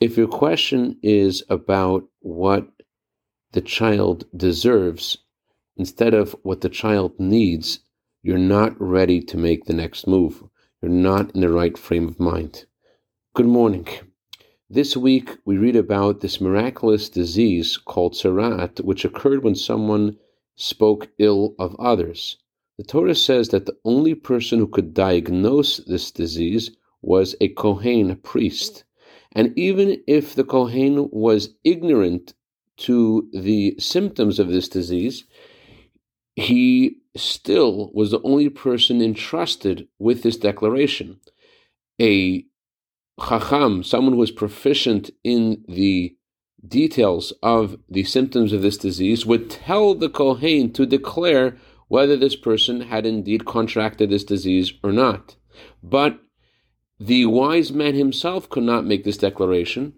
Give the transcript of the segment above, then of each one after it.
If your question is about what the child deserves instead of what the child needs, you're not ready to make the next move. You're not in the right frame of mind. Good morning. This week we read about this miraculous disease called tzaraat, which occurred when someone spoke ill of others. The Torah says that the only person who could diagnose this disease was a Kohen, a priest. And even if the Kohen was ignorant to the symptoms of this disease, he still was the only person entrusted with this declaration. A Chacham, someone who was proficient in the details of the symptoms of this disease, would tell the Kohen to declare whether this person had indeed contracted this disease or not. But the wise man himself could not make this declaration,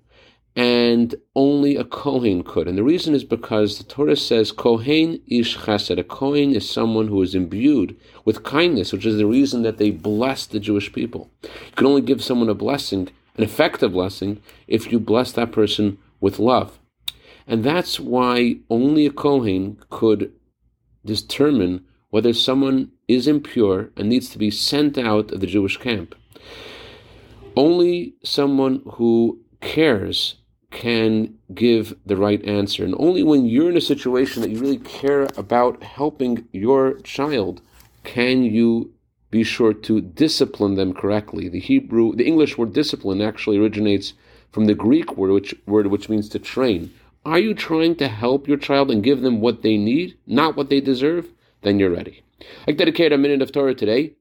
and only a Kohen could. And the reason is because the Torah says Kohen ish chesed. A Kohen is someone who is imbued with kindness, which is the reason that they bless the Jewish people. You can only give someone a blessing, an effective blessing, if you bless that person with love. And that's why only a Kohen could determine whether someone is impure and needs to be sent out of the Jewish camp. Only someone who cares can give the right answer. And only when you're in a situation that you really care about helping your child can you be sure to discipline them correctly. The Hebrew, the English word discipline actually originates from the Greek word which word which means to train. Are you trying to help your child and give them what they need, not what they deserve? Then you're ready. I dedicate a minute of Torah today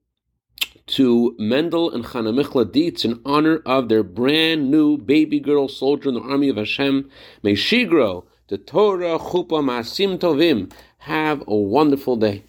to Mendel and Chana Michla Dietz in honor of their brand new baby girl soldier in the army of Hashem. May she grow to Torah Chupa Masim Tovim. Have a wonderful day.